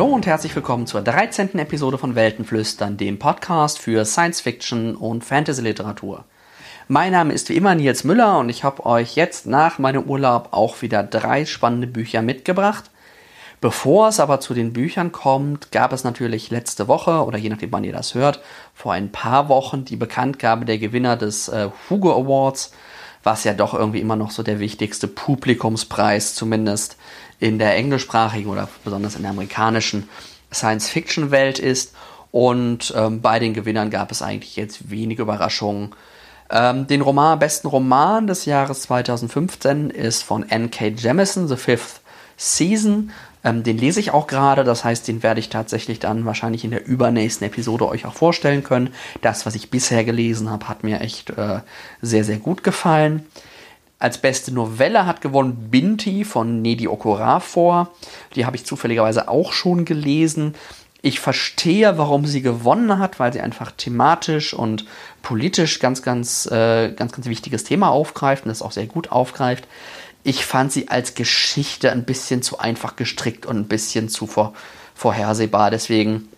Hallo und herzlich willkommen zur 13. Episode von Weltenflüstern, dem Podcast für Science Fiction und Fantasy Literatur. Mein Name ist wie immer Nils Müller und ich habe euch jetzt nach meinem Urlaub auch wieder drei spannende Bücher mitgebracht. Bevor es aber zu den Büchern kommt, gab es natürlich letzte Woche oder je nachdem wann ihr das hört, vor ein paar Wochen die Bekanntgabe der Gewinner des äh, Hugo Awards, was ja doch irgendwie immer noch so der wichtigste Publikumspreis zumindest in der englischsprachigen oder besonders in der amerikanischen Science-Fiction-Welt ist. Und ähm, bei den Gewinnern gab es eigentlich jetzt wenige Überraschungen. Ähm, den Roman, besten Roman des Jahres 2015 ist von N.K. Jemisin, The Fifth Season. Ähm, den lese ich auch gerade, das heißt, den werde ich tatsächlich dann wahrscheinlich in der übernächsten Episode euch auch vorstellen können. Das, was ich bisher gelesen habe, hat mir echt äh, sehr, sehr gut gefallen. Als beste Novelle hat gewonnen Binti von Nedi Okorafor. Die habe ich zufälligerweise auch schon gelesen. Ich verstehe, warum sie gewonnen hat, weil sie einfach thematisch und politisch ganz, ganz, äh, ganz, ganz wichtiges Thema aufgreift und das auch sehr gut aufgreift. Ich fand sie als Geschichte ein bisschen zu einfach gestrickt und ein bisschen zu vor, vorhersehbar. Deswegen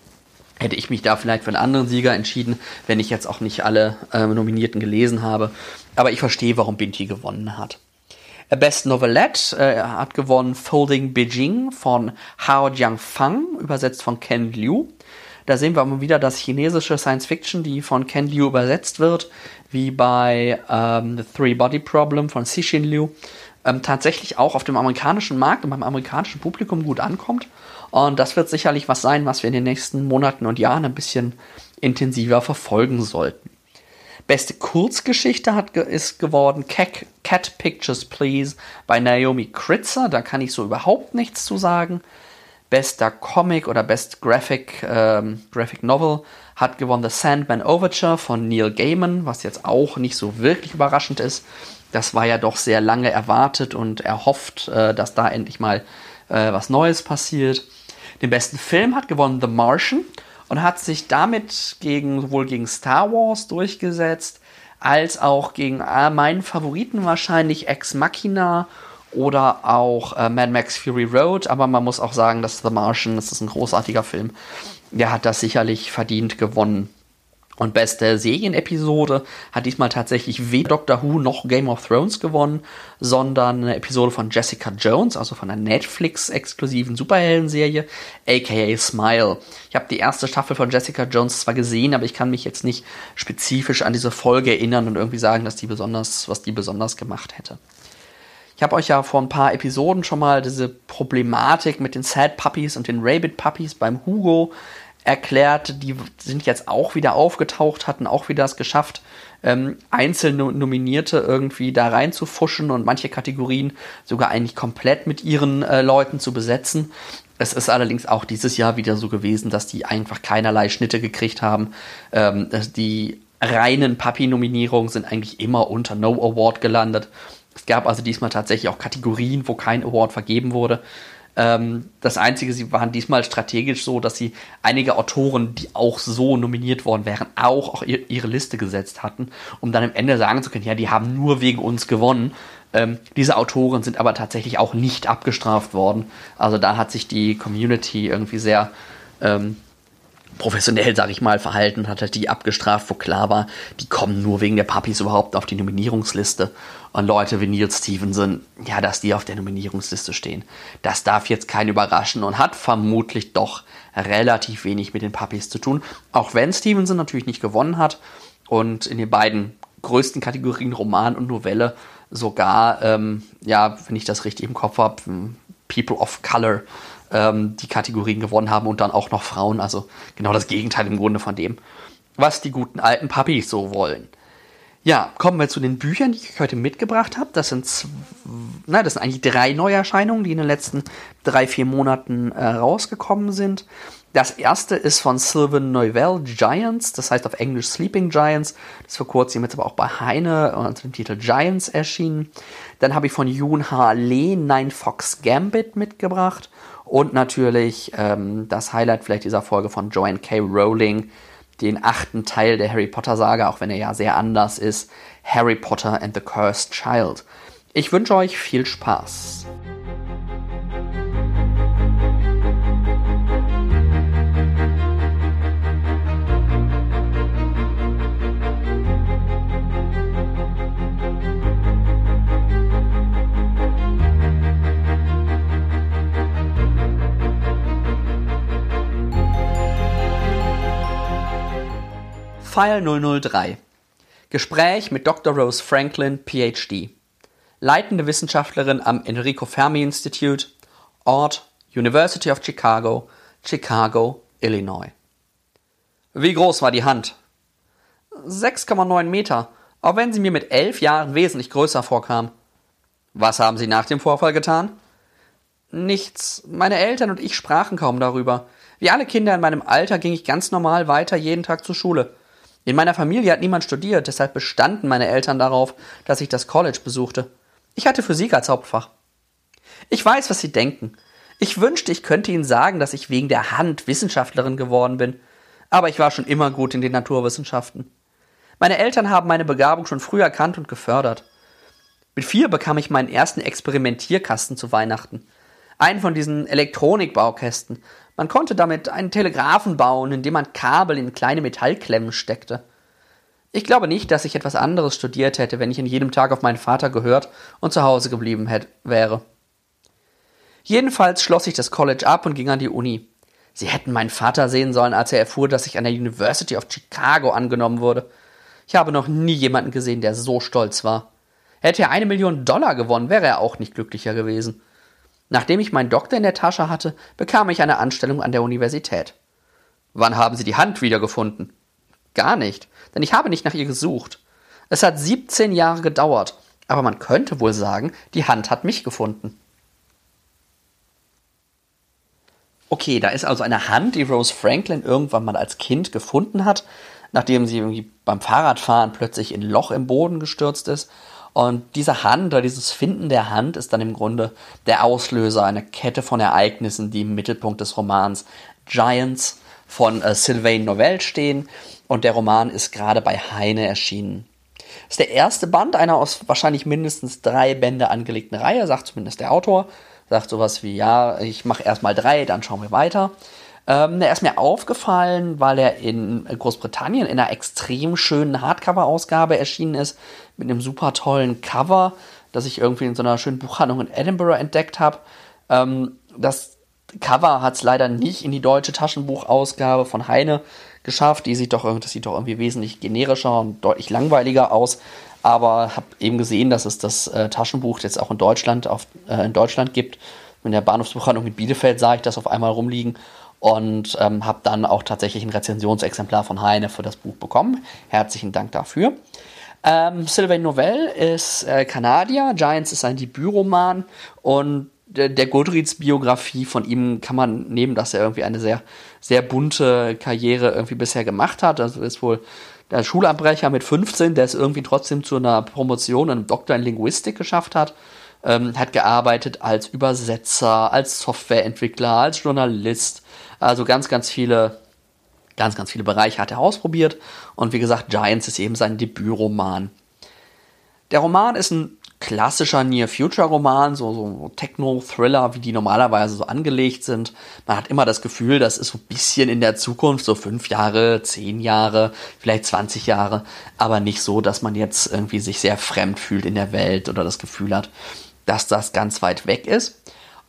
hätte ich mich da vielleicht für einen anderen Sieger entschieden, wenn ich jetzt auch nicht alle äh, Nominierten gelesen habe. Aber ich verstehe, warum Binti gewonnen hat. Best Novelette äh, hat gewonnen Folding Beijing von Hao Jiangfang, übersetzt von Ken Liu. Da sehen wir mal wieder das chinesische Science Fiction, die von Ken Liu übersetzt wird, wie bei ähm, The Three Body Problem von Cixin Liu, ähm, tatsächlich auch auf dem amerikanischen Markt und beim amerikanischen Publikum gut ankommt. Und das wird sicherlich was sein, was wir in den nächsten Monaten und Jahren ein bisschen intensiver verfolgen sollten. Beste Kurzgeschichte hat, ist geworden Cat, Cat Pictures Please bei Naomi Kritzer. Da kann ich so überhaupt nichts zu sagen. Bester Comic oder Best Graphic, ähm, Graphic Novel hat gewonnen The Sandman Overture von Neil Gaiman, was jetzt auch nicht so wirklich überraschend ist. Das war ja doch sehr lange erwartet und erhofft, äh, dass da endlich mal äh, was Neues passiert. Den besten Film hat gewonnen The Martian und hat sich damit gegen, sowohl gegen Star Wars durchgesetzt, als auch gegen äh, meinen Favoriten wahrscheinlich Ex Machina oder auch äh, Mad Max Fury Road. Aber man muss auch sagen, dass The Martian, das ist ein großartiger Film, der hat das sicherlich verdient gewonnen. Und beste Serienepisode hat diesmal tatsächlich weder Doctor Who noch Game of Thrones gewonnen, sondern eine Episode von Jessica Jones, also von einer Netflix-exklusiven Superhelden-Serie, aka Smile. Ich habe die erste Staffel von Jessica Jones zwar gesehen, aber ich kann mich jetzt nicht spezifisch an diese Folge erinnern und irgendwie sagen, dass die besonders, was die besonders gemacht hätte. Ich habe euch ja vor ein paar Episoden schon mal diese Problematik mit den Sad Puppies und den Rabbit Puppies beim Hugo erklärt, die sind jetzt auch wieder aufgetaucht, hatten auch wieder es geschafft, ähm, einzelne Nominierte irgendwie da reinzufuschen und manche Kategorien sogar eigentlich komplett mit ihren äh, Leuten zu besetzen. Es ist allerdings auch dieses Jahr wieder so gewesen, dass die einfach keinerlei Schnitte gekriegt haben. Ähm, die reinen Papi-Nominierungen sind eigentlich immer unter No Award gelandet. Es gab also diesmal tatsächlich auch Kategorien, wo kein Award vergeben wurde. Ähm, das Einzige, sie waren diesmal strategisch so, dass sie einige Autoren, die auch so nominiert worden wären, auch, auch ihre Liste gesetzt hatten, um dann am Ende sagen zu können, ja, die haben nur wegen uns gewonnen. Ähm, diese Autoren sind aber tatsächlich auch nicht abgestraft worden. Also da hat sich die Community irgendwie sehr ähm, professionell, sag ich mal, verhalten, hat halt die abgestraft, wo klar war, die kommen nur wegen der Puppies überhaupt auf die Nominierungsliste. Und Leute wie Neil Stevenson, ja, dass die auf der Nominierungsliste stehen, das darf jetzt keinen überraschen und hat vermutlich doch relativ wenig mit den Puppies zu tun. Auch wenn Stevenson natürlich nicht gewonnen hat und in den beiden größten Kategorien Roman und Novelle sogar, ähm, ja, wenn ich das richtig im Kopf habe, People of Color ähm, die Kategorien gewonnen haben und dann auch noch Frauen. Also genau das Gegenteil im Grunde von dem, was die guten alten Puppies so wollen. Ja, kommen wir zu den Büchern, die ich heute mitgebracht habe. Das sind, na, das sind eigentlich drei Neuerscheinungen, die in den letzten drei, vier Monaten äh, rausgekommen sind. Das erste ist von Sylvan Neuvel Giants, das heißt auf Englisch Sleeping Giants. Das ist vor kurzem jetzt aber auch bei Heine unter dem Titel Giants erschienen. Dann habe ich von Yoon Ha Lee Nine Fox Gambit mitgebracht. Und natürlich ähm, das Highlight vielleicht dieser Folge von Joanne K. Rowling, den achten Teil der Harry Potter Saga, auch wenn er ja sehr anders ist, Harry Potter and the Cursed Child. Ich wünsche euch viel Spaß. File 003 Gespräch mit Dr. Rose Franklin, PhD. Leitende Wissenschaftlerin am Enrico Fermi Institute, Ort University of Chicago, Chicago, Illinois. Wie groß war die Hand? 6,9 Meter, auch wenn sie mir mit elf Jahren wesentlich größer vorkam. Was haben Sie nach dem Vorfall getan? Nichts. Meine Eltern und ich sprachen kaum darüber. Wie alle Kinder in meinem Alter ging ich ganz normal weiter jeden Tag zur Schule. In meiner Familie hat niemand studiert, deshalb bestanden meine Eltern darauf, dass ich das College besuchte. Ich hatte Physik als Hauptfach. Ich weiß, was Sie denken. Ich wünschte, ich könnte Ihnen sagen, dass ich wegen der Hand Wissenschaftlerin geworden bin. Aber ich war schon immer gut in den Naturwissenschaften. Meine Eltern haben meine Begabung schon früh erkannt und gefördert. Mit vier bekam ich meinen ersten Experimentierkasten zu Weihnachten. Einen von diesen Elektronikbaukästen, man konnte damit einen Telegraphen bauen, indem man Kabel in kleine Metallklemmen steckte. Ich glaube nicht, dass ich etwas anderes studiert hätte, wenn ich in jedem Tag auf meinen Vater gehört und zu Hause geblieben hätte, wäre. Jedenfalls schloss ich das College ab und ging an die Uni. Sie hätten meinen Vater sehen sollen, als er erfuhr, dass ich an der University of Chicago angenommen wurde. Ich habe noch nie jemanden gesehen, der so stolz war. Hätte er eine Million Dollar gewonnen, wäre er auch nicht glücklicher gewesen. Nachdem ich meinen Doktor in der Tasche hatte, bekam ich eine Anstellung an der Universität. Wann haben Sie die Hand wiedergefunden? Gar nicht, denn ich habe nicht nach ihr gesucht. Es hat 17 Jahre gedauert, aber man könnte wohl sagen, die Hand hat mich gefunden. Okay, da ist also eine Hand, die Rose Franklin irgendwann mal als Kind gefunden hat, nachdem sie irgendwie beim Fahrradfahren plötzlich in ein Loch im Boden gestürzt ist und diese Hand oder dieses Finden der Hand ist dann im Grunde der Auslöser einer Kette von Ereignissen, die im Mittelpunkt des Romans Giants von äh, Sylvain Novell stehen. Und der Roman ist gerade bei Heine erschienen. Ist der erste Band einer aus wahrscheinlich mindestens drei Bände angelegten Reihe, sagt zumindest der Autor. Sagt sowas wie, ja, ich mache erstmal drei, dann schauen wir weiter. Ähm, der ist mir aufgefallen, weil er in Großbritannien in einer extrem schönen Hardcover-Ausgabe erschienen ist, mit einem super tollen Cover, das ich irgendwie in so einer schönen Buchhandlung in Edinburgh entdeckt habe. Ähm, das Cover hat es leider nicht in die deutsche Taschenbuchausgabe von Heine geschafft. Die sieht doch, das sieht doch irgendwie wesentlich generischer und deutlich langweiliger aus. Aber habe eben gesehen, dass es das äh, Taschenbuch jetzt auch in Deutschland, auf, äh, in Deutschland gibt. In der Bahnhofsbuchhandlung in Bielefeld sah ich das auf einmal rumliegen und ähm, habe dann auch tatsächlich ein Rezensionsexemplar von Heine für das Buch bekommen. Herzlichen Dank dafür. Ähm, Sylvain Novell ist äh, Kanadier, Giants ist sein Debütroman und der, der Goodreads-Biografie von ihm kann man nehmen, dass er irgendwie eine sehr, sehr bunte Karriere irgendwie bisher gemacht hat. Also ist wohl der Schulabbrecher mit 15, der es irgendwie trotzdem zu einer Promotion, einem Doktor in Linguistik geschafft hat. Ähm, hat gearbeitet als Übersetzer, als Softwareentwickler, als Journalist, also ganz, ganz viele, ganz, ganz viele Bereiche hat er ausprobiert. Und wie gesagt, Giants ist eben sein Debütroman. Der Roman ist ein klassischer Near-Future-Roman, so, so Techno-Thriller, wie die normalerweise so angelegt sind. Man hat immer das Gefühl, das ist so ein bisschen in der Zukunft, so fünf Jahre, zehn Jahre, vielleicht 20 Jahre, aber nicht so, dass man jetzt irgendwie sich sehr fremd fühlt in der Welt oder das Gefühl hat, dass das ganz weit weg ist.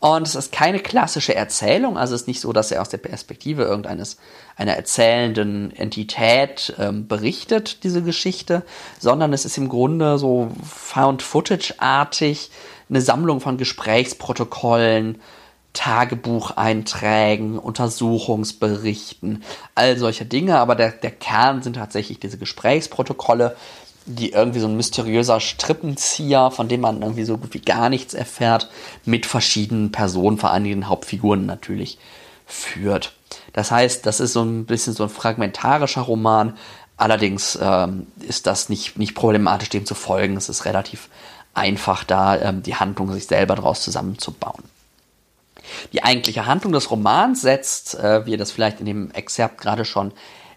Und es ist keine klassische Erzählung, also es ist nicht so, dass er aus der Perspektive irgendeines einer erzählenden Entität ähm, berichtet, diese Geschichte, sondern es ist im Grunde so Found-Footage-artig eine Sammlung von Gesprächsprotokollen, Tagebucheinträgen, Untersuchungsberichten, all solche Dinge. Aber der, der Kern sind tatsächlich diese Gesprächsprotokolle, die irgendwie so ein mysteriöser Strippenzieher, von dem man irgendwie so gut wie gar nichts erfährt, mit verschiedenen Personen, vor allen Dingen Hauptfiguren natürlich, führt. Das heißt, das ist so ein bisschen so ein fragmentarischer Roman. Allerdings ähm, ist das nicht, nicht problematisch, dem zu folgen. Es ist relativ einfach, da ähm, die Handlung sich selber daraus zusammenzubauen. Die eigentliche Handlung des Romans setzt, äh, wie ihr das vielleicht in dem Exzerpt gerade schon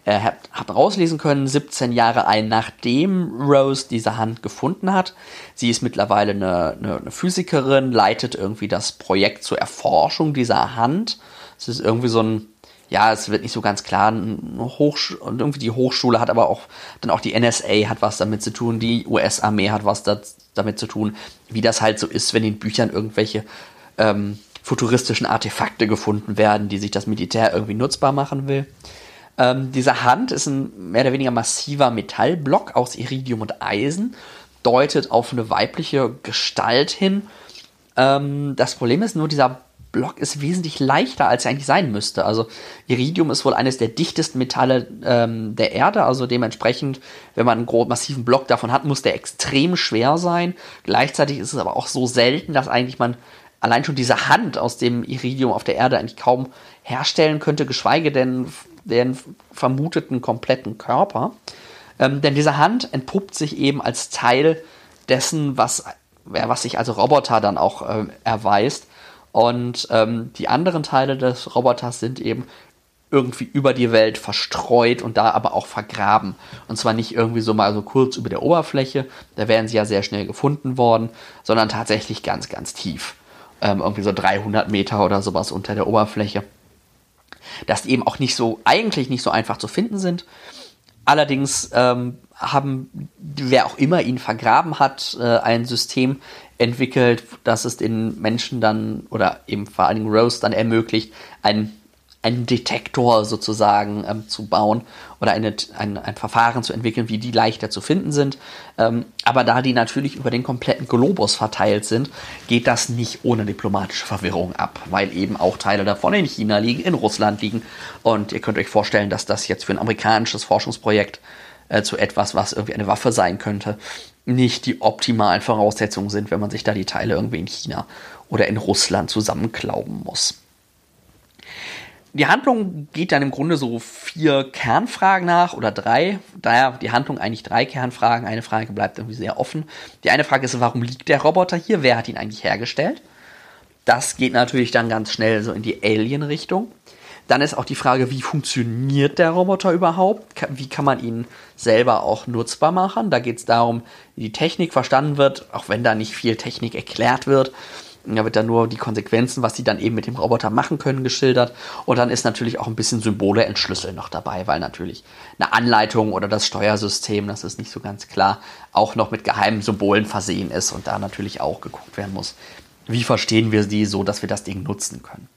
äh, habt, habt rauslesen können, 17 Jahre ein, nachdem Rose diese Hand gefunden hat. Sie ist mittlerweile eine, eine, eine Physikerin, leitet irgendwie das Projekt zur Erforschung dieser Hand. Es ist irgendwie so ein, ja, es wird nicht so ganz klar, und irgendwie die Hochschule hat aber auch, dann auch die NSA hat was damit zu tun, die US-Armee hat was das, damit zu tun, wie das halt so ist, wenn in Büchern irgendwelche ähm, futuristischen Artefakte gefunden werden, die sich das Militär irgendwie nutzbar machen will. Ähm, diese Hand ist ein mehr oder weniger massiver Metallblock aus Iridium und Eisen, deutet auf eine weibliche Gestalt hin. Ähm, das Problem ist nur, dieser Block ist wesentlich leichter, als er eigentlich sein müsste. Also Iridium ist wohl eines der dichtesten Metalle ähm, der Erde, also dementsprechend, wenn man einen großen, massiven Block davon hat, muss der extrem schwer sein. Gleichzeitig ist es aber auch so selten, dass eigentlich man allein schon diese Hand aus dem Iridium auf der Erde eigentlich kaum herstellen könnte, geschweige denn den vermuteten kompletten Körper. Ähm, denn diese Hand entpuppt sich eben als Teil dessen, was, was sich als Roboter dann auch äh, erweist. Und ähm, die anderen Teile des Roboters sind eben irgendwie über die Welt verstreut und da aber auch vergraben. Und zwar nicht irgendwie so mal so kurz über der Oberfläche, da wären sie ja sehr schnell gefunden worden, sondern tatsächlich ganz, ganz tief. Ähm, irgendwie so 300 Meter oder sowas unter der Oberfläche. Dass die eben auch nicht so, eigentlich nicht so einfach zu finden sind. Allerdings ähm, haben, wer auch immer ihn vergraben hat, äh, ein System entwickelt, dass es den Menschen dann oder eben vor allen Dingen Rose dann ermöglicht, einen, einen Detektor sozusagen ähm, zu bauen oder eine, ein, ein Verfahren zu entwickeln, wie die leichter zu finden sind. Ähm, aber da die natürlich über den kompletten Globus verteilt sind, geht das nicht ohne diplomatische Verwirrung ab, weil eben auch Teile davon in China liegen, in Russland liegen. Und ihr könnt euch vorstellen, dass das jetzt für ein amerikanisches Forschungsprojekt äh, zu etwas, was irgendwie eine Waffe sein könnte, nicht die optimalen Voraussetzungen sind, wenn man sich da die Teile irgendwie in China oder in Russland zusammenklauben muss. Die Handlung geht dann im Grunde so vier Kernfragen nach oder drei. Daher die Handlung eigentlich drei Kernfragen. Eine Frage bleibt irgendwie sehr offen. Die eine Frage ist, warum liegt der Roboter hier? Wer hat ihn eigentlich hergestellt? Das geht natürlich dann ganz schnell so in die Alien-Richtung. Dann ist auch die Frage, wie funktioniert der Roboter überhaupt? Wie kann man ihn selber auch nutzbar machen? Da geht es darum, wie die Technik verstanden wird, auch wenn da nicht viel Technik erklärt wird. Da wird dann nur die Konsequenzen, was sie dann eben mit dem Roboter machen können, geschildert. Und dann ist natürlich auch ein bisschen Symbole entschlüsseln noch dabei, weil natürlich eine Anleitung oder das Steuersystem, das ist nicht so ganz klar, auch noch mit geheimen Symbolen versehen ist und da natürlich auch geguckt werden muss, wie verstehen wir die so, dass wir das Ding nutzen können.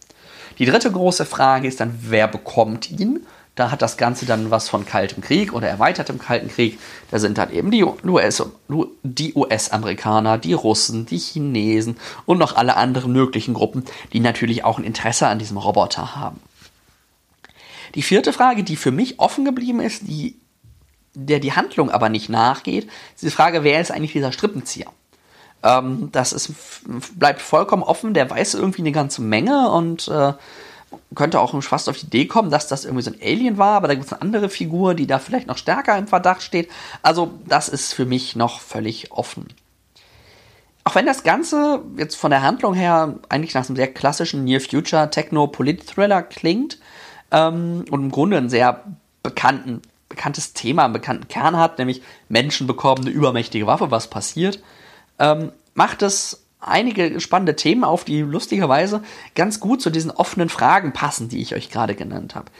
Die dritte große Frage ist dann, wer bekommt ihn? Da hat das Ganze dann was von Kaltem Krieg oder erweitertem Kalten Krieg. Da sind dann eben die, US, die US-Amerikaner, die Russen, die Chinesen und noch alle anderen möglichen Gruppen, die natürlich auch ein Interesse an diesem Roboter haben. Die vierte Frage, die für mich offen geblieben ist, die, der die Handlung aber nicht nachgeht, ist die Frage, wer ist eigentlich dieser Strippenzieher? Ähm, das ist, bleibt vollkommen offen. Der weiß irgendwie eine ganze Menge und äh, könnte auch fast auf die Idee kommen, dass das irgendwie so ein Alien war, aber da gibt es eine andere Figur, die da vielleicht noch stärker im Verdacht steht. Also das ist für mich noch völlig offen. Auch wenn das Ganze jetzt von der Handlung her eigentlich nach einem sehr klassischen Near Future Techno Polit Thriller klingt ähm, und im Grunde ein sehr bekannten, bekanntes Thema, einen bekannten Kern hat, nämlich Menschen bekommen eine übermächtige Waffe, was passiert, ähm, macht es einige spannende Themen auf, die lustigerweise ganz gut zu diesen offenen Fragen passen, die ich euch gerade genannt habe.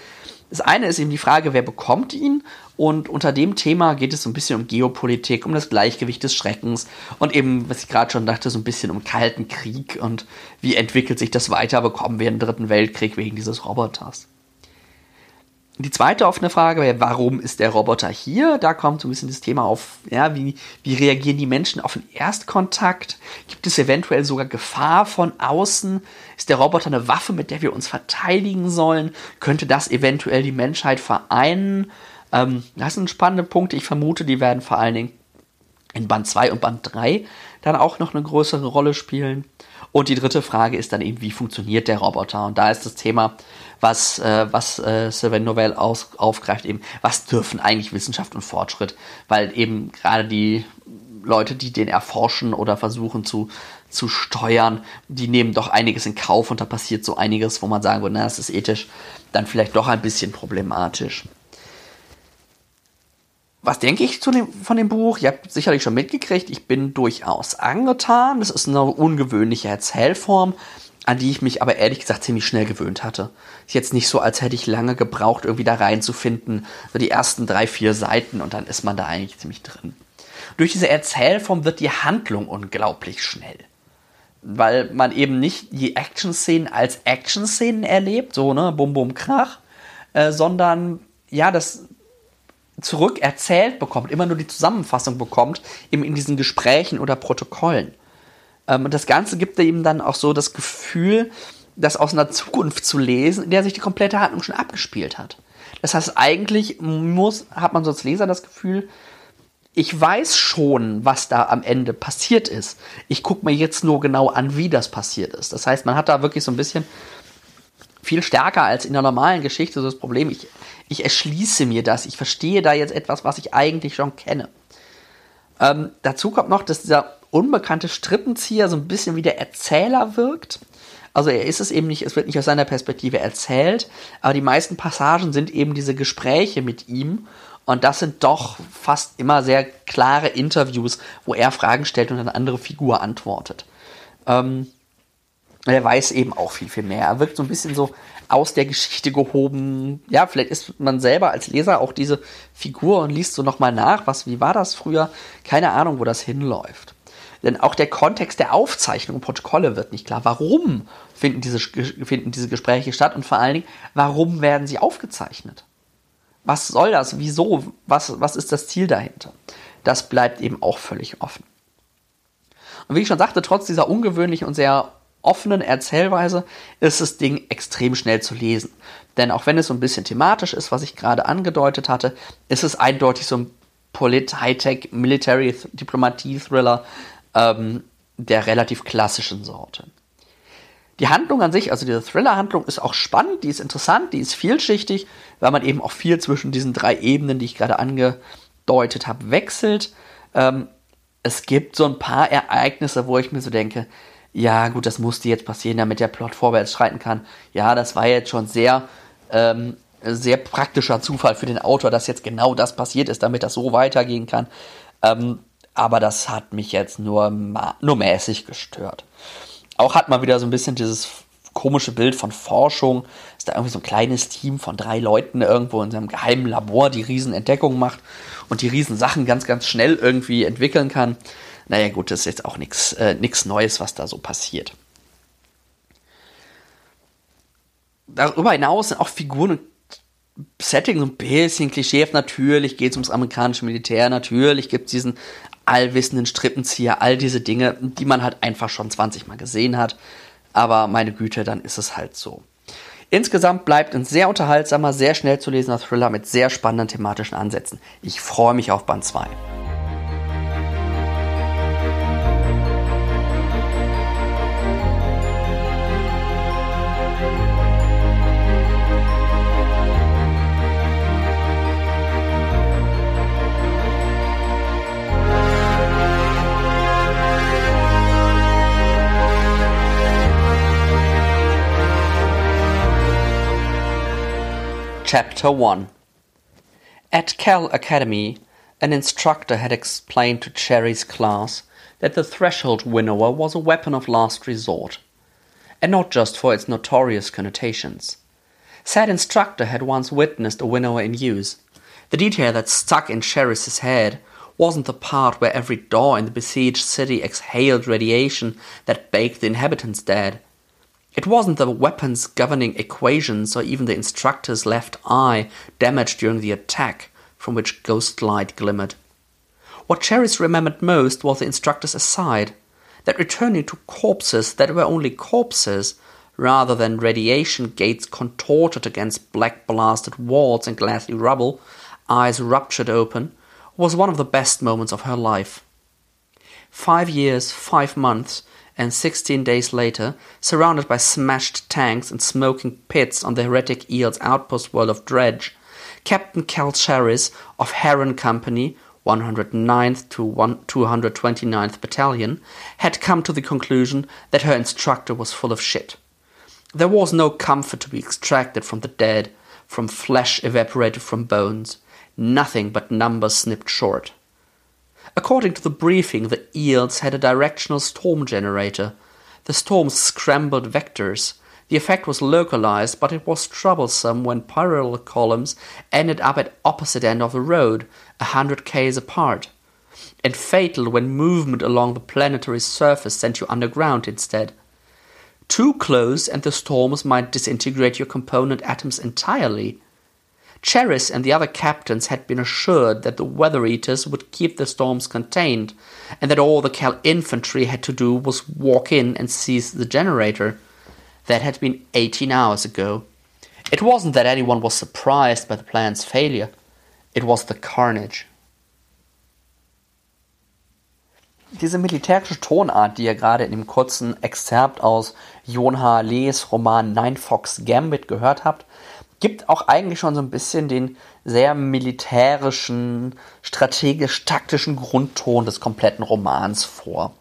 Das eine ist eben die Frage, wer bekommt ihn? Und unter dem Thema geht es so ein bisschen um Geopolitik, um das Gleichgewicht des Schreckens und eben, was ich gerade schon dachte, so ein bisschen um Kalten Krieg und wie entwickelt sich das weiter, bekommen wir einen dritten Weltkrieg wegen dieses Roboters. Die zweite offene Frage wäre, warum ist der Roboter hier? Da kommt so ein bisschen das Thema auf, ja, wie, wie reagieren die Menschen auf den Erstkontakt? Gibt es eventuell sogar Gefahr von außen? Ist der Roboter eine Waffe, mit der wir uns verteidigen sollen? Könnte das eventuell die Menschheit vereinen? Ähm, das sind spannende Punkte. Ich vermute, die werden vor allen Dingen in Band 2 und Band 3 dann auch noch eine größere Rolle spielen. Und die dritte Frage ist dann eben, wie funktioniert der Roboter? Und da ist das Thema, was, äh, was äh, Sylvain Novell aus, aufgreift, eben, was dürfen eigentlich Wissenschaft und Fortschritt? Weil eben gerade die Leute, die den erforschen oder versuchen zu, zu steuern, die nehmen doch einiges in Kauf und da passiert so einiges, wo man sagen würde, na, das ist ethisch dann vielleicht doch ein bisschen problematisch. Was denke ich zu dem, von dem Buch? Ihr habt sicherlich schon mitgekriegt, ich bin durchaus angetan. Das ist eine ungewöhnliche Erzählform, an die ich mich aber ehrlich gesagt ziemlich schnell gewöhnt hatte. Ist jetzt nicht so, als hätte ich lange gebraucht, irgendwie da reinzufinden. So die ersten drei, vier Seiten und dann ist man da eigentlich ziemlich drin. Durch diese Erzählform wird die Handlung unglaublich schnell. Weil man eben nicht die Action-Szenen als Action-Szenen erlebt, so, ne, bum, bum, krach, äh, sondern ja, das zurückerzählt bekommt, immer nur die Zusammenfassung bekommt, eben in diesen Gesprächen oder Protokollen. Ähm, und das Ganze gibt ihm dann auch so das Gefühl, das aus einer Zukunft zu lesen, in der sich die komplette Handlung schon abgespielt hat. Das heißt, eigentlich muss, hat man so als Leser das Gefühl, ich weiß schon, was da am Ende passiert ist. Ich gucke mir jetzt nur genau an, wie das passiert ist. Das heißt, man hat da wirklich so ein bisschen viel stärker als in der normalen Geschichte so das Problem, ich ich erschließe mir das, ich verstehe da jetzt etwas, was ich eigentlich schon kenne. Ähm, dazu kommt noch, dass dieser unbekannte Strippenzieher so ein bisschen wie der Erzähler wirkt. Also er ist es eben nicht, es wird nicht aus seiner Perspektive erzählt, aber die meisten Passagen sind eben diese Gespräche mit ihm und das sind doch fast immer sehr klare Interviews, wo er Fragen stellt und eine andere Figur antwortet. Ähm, er weiß eben auch viel, viel mehr. Er wirkt so ein bisschen so aus der Geschichte gehoben. Ja, vielleicht ist man selber als Leser auch diese Figur und liest so nochmal nach, was, wie war das früher? Keine Ahnung, wo das hinläuft. Denn auch der Kontext der Aufzeichnung und Protokolle wird nicht klar. Warum finden diese, finden diese Gespräche statt und vor allen Dingen, warum werden sie aufgezeichnet? Was soll das? Wieso? Was, was ist das Ziel dahinter? Das bleibt eben auch völlig offen. Und wie ich schon sagte, trotz dieser ungewöhnlichen und sehr offenen Erzählweise ist das Ding extrem schnell zu lesen. Denn auch wenn es so ein bisschen thematisch ist, was ich gerade angedeutet hatte, ist es eindeutig so ein Polit, Hightech, Military, Diplomatie-Thriller ähm, der relativ klassischen Sorte. Die Handlung an sich, also diese Thriller-Handlung, ist auch spannend, die ist interessant, die ist vielschichtig, weil man eben auch viel zwischen diesen drei Ebenen, die ich gerade angedeutet habe, wechselt. Ähm, es gibt so ein paar Ereignisse, wo ich mir so denke, ja gut, das musste jetzt passieren, damit der Plot vorwärts schreiten kann. Ja, das war jetzt schon sehr, ähm, sehr praktischer Zufall für den Autor, dass jetzt genau das passiert ist, damit das so weitergehen kann. Ähm, aber das hat mich jetzt nur, nur mäßig gestört. Auch hat man wieder so ein bisschen dieses komische Bild von Forschung, dass da irgendwie so ein kleines Team von drei Leuten irgendwo in seinem geheimen Labor die Riesenentdeckung macht und die Riesensachen ganz, ganz schnell irgendwie entwickeln kann. Naja gut, das ist jetzt auch nichts äh, Neues, was da so passiert. Darüber hinaus sind auch Figuren und Setting so ein bisschen klischeehaft. Natürlich geht es ums amerikanische Militär, natürlich gibt es diesen allwissenden Strippenzieher, all diese Dinge, die man halt einfach schon 20 Mal gesehen hat. Aber meine Güte, dann ist es halt so. Insgesamt bleibt ein sehr unterhaltsamer, sehr schnell zu lesender Thriller mit sehr spannenden thematischen Ansätzen. Ich freue mich auf Band 2. Chapter 1 At Cal Academy, an instructor had explained to Cherry's class that the threshold winnower was a weapon of last resort, and not just for its notorious connotations. Said instructor had once witnessed a winnower in use. The detail that stuck in Cherry's head wasn't the part where every door in the besieged city exhaled radiation that baked the inhabitants dead. It wasn't the weapon's governing equations or even the instructor's left eye damaged during the attack from which ghost light glimmered. What Cherries remembered most was the instructor's aside, that returning to corpses that were only corpses, rather than radiation gates contorted against black blasted walls and glassy rubble, eyes ruptured open, was one of the best moments of her life. five years, five months, and 16 days later, surrounded by smashed tanks and smoking pits on the heretic eel's outpost world of Dredge, Captain Cal Charis of Heron Company, 109th to 229th Battalion, had come to the conclusion that her instructor was full of shit. There was no comfort to be extracted from the dead, from flesh evaporated from bones, nothing but numbers snipped short. According to the briefing, the eels had a directional storm generator. The storm scrambled vectors. The effect was localized, but it was troublesome when parallel columns ended up at opposite end of the road, a hundred k's apart, and fatal when movement along the planetary surface sent you underground instead. Too close, and the storms might disintegrate your component atoms entirely. Charis and the other captains had been assured that the Weather Eaters would keep the storms contained, and that all the Cal infantry had to do was walk in and seize the generator. That had been 18 hours ago. It wasn't that anyone was surprised by the plan's failure, it was the carnage. Diese militärische Tonart, die ihr gerade in dem kurzen Exzerpt aus Jon H. Lees Roman Nine Fox Gambit gehört habt, gibt auch eigentlich schon so ein bisschen den sehr militärischen, strategisch-taktischen Grundton des kompletten Romans vor.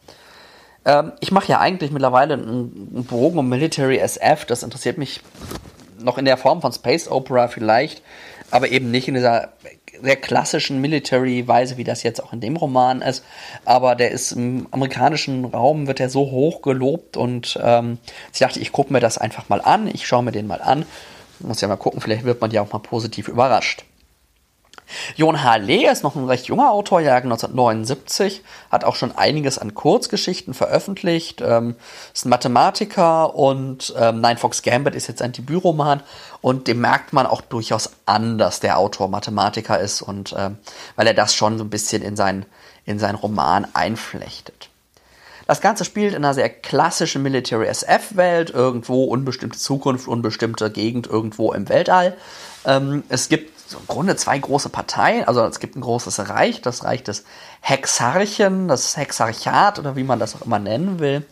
Ähm, ich mache ja eigentlich mittlerweile einen Bogen um Military SF, das interessiert mich noch in der Form von Space Opera vielleicht, aber eben nicht in dieser sehr klassischen Military-Weise, wie das jetzt auch in dem Roman ist. Aber der ist im amerikanischen Raum, wird er so hoch gelobt und ähm, ich dachte, ich gucke mir das einfach mal an, ich schaue mir den mal an muss ja mal gucken, vielleicht wird man ja auch mal positiv überrascht. Jon H. Lee ist noch ein recht junger Autor, Jahrgang 1979, hat auch schon einiges an Kurzgeschichten veröffentlicht, ähm, ist ein Mathematiker und ähm, Nine Fox Gambit ist jetzt ein Debütroman und dem merkt man auch durchaus an, dass der Autor Mathematiker ist und ähm, weil er das schon so ein bisschen in seinen, in seinen Roman einflechtet. Das Ganze spielt in einer sehr klassischen Military SF-Welt, irgendwo unbestimmte Zukunft, unbestimmte Gegend, irgendwo im Weltall. Ähm, es gibt im Grunde zwei große Parteien. Also es gibt ein großes Reich, das Reich des Hexarchen, das Hexarchat oder wie man das auch immer nennen will.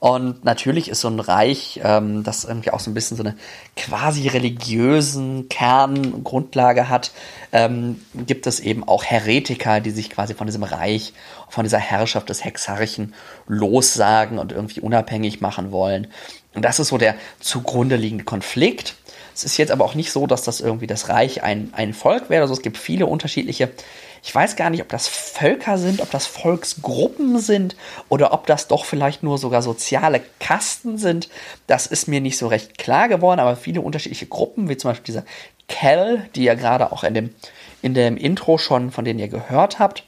Und natürlich ist so ein Reich, ähm, das irgendwie auch so ein bisschen so eine quasi religiösen Kern, Grundlage hat, ähm, gibt es eben auch Heretiker, die sich quasi von diesem Reich, von dieser Herrschaft des Hexarchen lossagen und irgendwie unabhängig machen wollen. Und das ist so der zugrunde liegende Konflikt. Es ist jetzt aber auch nicht so, dass das irgendwie das Reich ein, ein Volk wäre. Also es gibt viele unterschiedliche ich weiß gar nicht, ob das Völker sind, ob das Volksgruppen sind oder ob das doch vielleicht nur sogar soziale Kasten sind. Das ist mir nicht so recht klar geworden, aber viele unterschiedliche Gruppen, wie zum Beispiel diese Kell, die ihr gerade auch in dem, in dem Intro schon, von denen ihr gehört habt.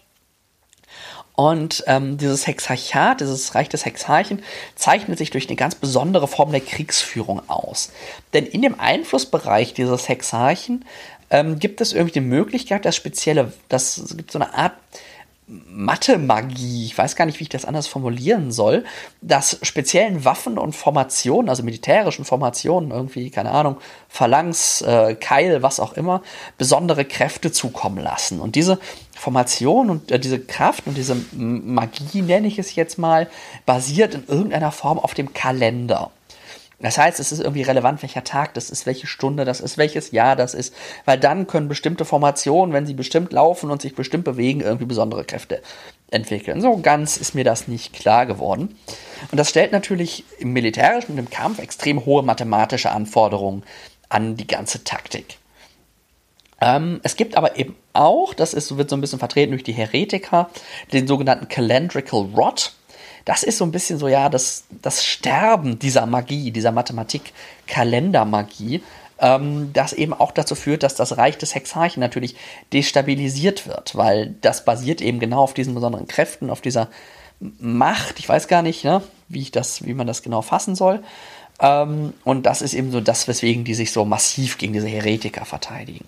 Und ähm, dieses Hexarchat, dieses Reich des Hexarchen, zeichnet sich durch eine ganz besondere Form der Kriegsführung aus. Denn in dem Einflussbereich dieses Hexarchen ähm, gibt es irgendwie die Möglichkeit, dass spezielle, das gibt so eine Art Mathe-Magie, ich weiß gar nicht, wie ich das anders formulieren soll, dass speziellen Waffen und Formationen, also militärischen Formationen, irgendwie, keine Ahnung, Phalanx, äh, Keil, was auch immer, besondere Kräfte zukommen lassen. Und diese Formation und äh, diese Kraft und diese Magie, nenne ich es jetzt mal, basiert in irgendeiner Form auf dem Kalender. Das heißt, es ist irgendwie relevant, welcher Tag das ist, welche Stunde das ist, welches Jahr das ist, weil dann können bestimmte Formationen, wenn sie bestimmt laufen und sich bestimmt bewegen, irgendwie besondere Kräfte entwickeln. So ganz ist mir das nicht klar geworden. Und das stellt natürlich im militärischen und im Kampf extrem hohe mathematische Anforderungen an die ganze Taktik. Ähm, es gibt aber eben auch, das ist, wird so ein bisschen vertreten durch die Heretiker, den sogenannten Calendrical Rot das ist so ein bisschen so, ja, das, das Sterben dieser Magie, dieser Mathematik-Kalendermagie, ähm, das eben auch dazu führt, dass das Reich des Hexarchen natürlich destabilisiert wird, weil das basiert eben genau auf diesen besonderen Kräften, auf dieser Macht. Ich weiß gar nicht, ne, wie, ich das, wie man das genau fassen soll. Ähm, und das ist eben so das, weswegen die sich so massiv gegen diese Heretiker verteidigen.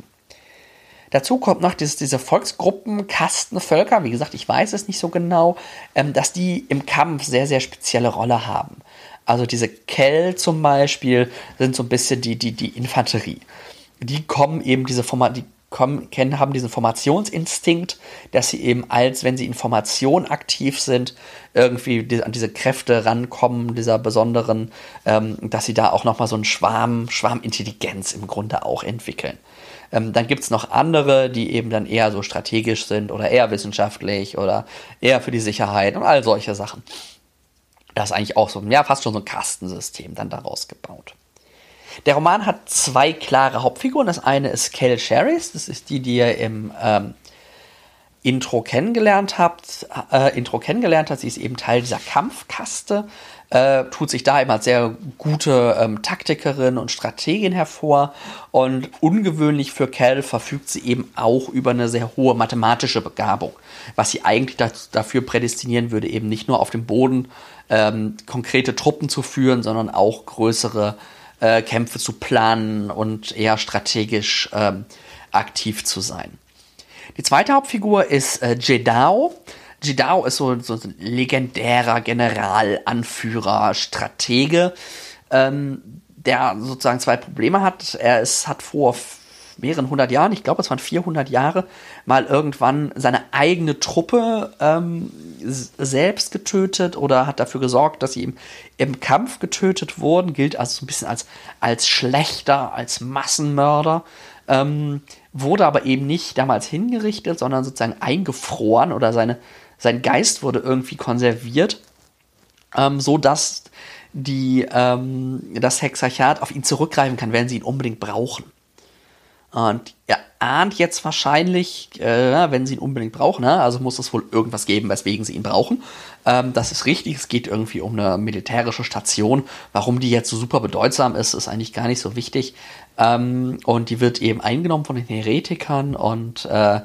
Dazu kommt noch dieses, diese Volksgruppen, Kastenvölker, wie gesagt, ich weiß es nicht so genau, ähm, dass die im Kampf sehr, sehr spezielle Rolle haben. Also diese Kell zum Beispiel sind so ein bisschen die, die, die Infanterie. Die kommen eben, diese Format, die kommen, kennen, haben diesen Formationsinstinkt, dass sie eben als, wenn sie in Formation aktiv sind, irgendwie die, an diese Kräfte rankommen, dieser besonderen, ähm, dass sie da auch nochmal so einen Schwarm, Schwarmintelligenz im Grunde auch entwickeln. Ähm, dann gibt es noch andere, die eben dann eher so strategisch sind oder eher wissenschaftlich oder eher für die Sicherheit und all solche Sachen. Das ist eigentlich auch so, ja, fast schon so ein Kastensystem dann daraus gebaut. Der Roman hat zwei klare Hauptfiguren. Das eine ist Kel Sherris, das ist die, die ihr im ähm, Intro kennengelernt habt. Äh, Intro kennengelernt hat. Sie ist eben Teil dieser Kampfkaste, äh, tut sich da immer sehr gute ähm, Taktikerin und Strategin hervor. Und ungewöhnlich für Kel verfügt sie eben auch über eine sehr hohe mathematische Begabung, was sie eigentlich das, dafür prädestinieren würde, eben nicht nur auf dem Boden ähm, konkrete Truppen zu führen, sondern auch größere äh, Kämpfe zu planen und eher strategisch ähm, aktiv zu sein. Die zweite Hauptfigur ist äh, Jedao. Jedao ist so, so ein legendärer General, Anführer, Stratege, ähm, der sozusagen zwei Probleme hat. Er ist, hat vor mehreren hundert Jahren, ich glaube es waren 400 Jahre, mal irgendwann seine eigene Truppe ähm, selbst getötet oder hat dafür gesorgt, dass sie im, im Kampf getötet wurden, gilt also so ein bisschen als, als schlechter, als Massenmörder. Ähm, wurde aber eben nicht damals hingerichtet, sondern sozusagen eingefroren oder seine, sein Geist wurde irgendwie konserviert, ähm, so dass die, ähm, das Hexarchat auf ihn zurückgreifen kann, wenn sie ihn unbedingt brauchen. Und er ahnt jetzt wahrscheinlich, äh, wenn sie ihn unbedingt brauchen, ne? also muss es wohl irgendwas geben, weswegen sie ihn brauchen. Ähm, das ist richtig, es geht irgendwie um eine militärische Station. Warum die jetzt so super bedeutsam ist, ist eigentlich gar nicht so wichtig. Ähm, und die wird eben eingenommen von den Heretikern und äh,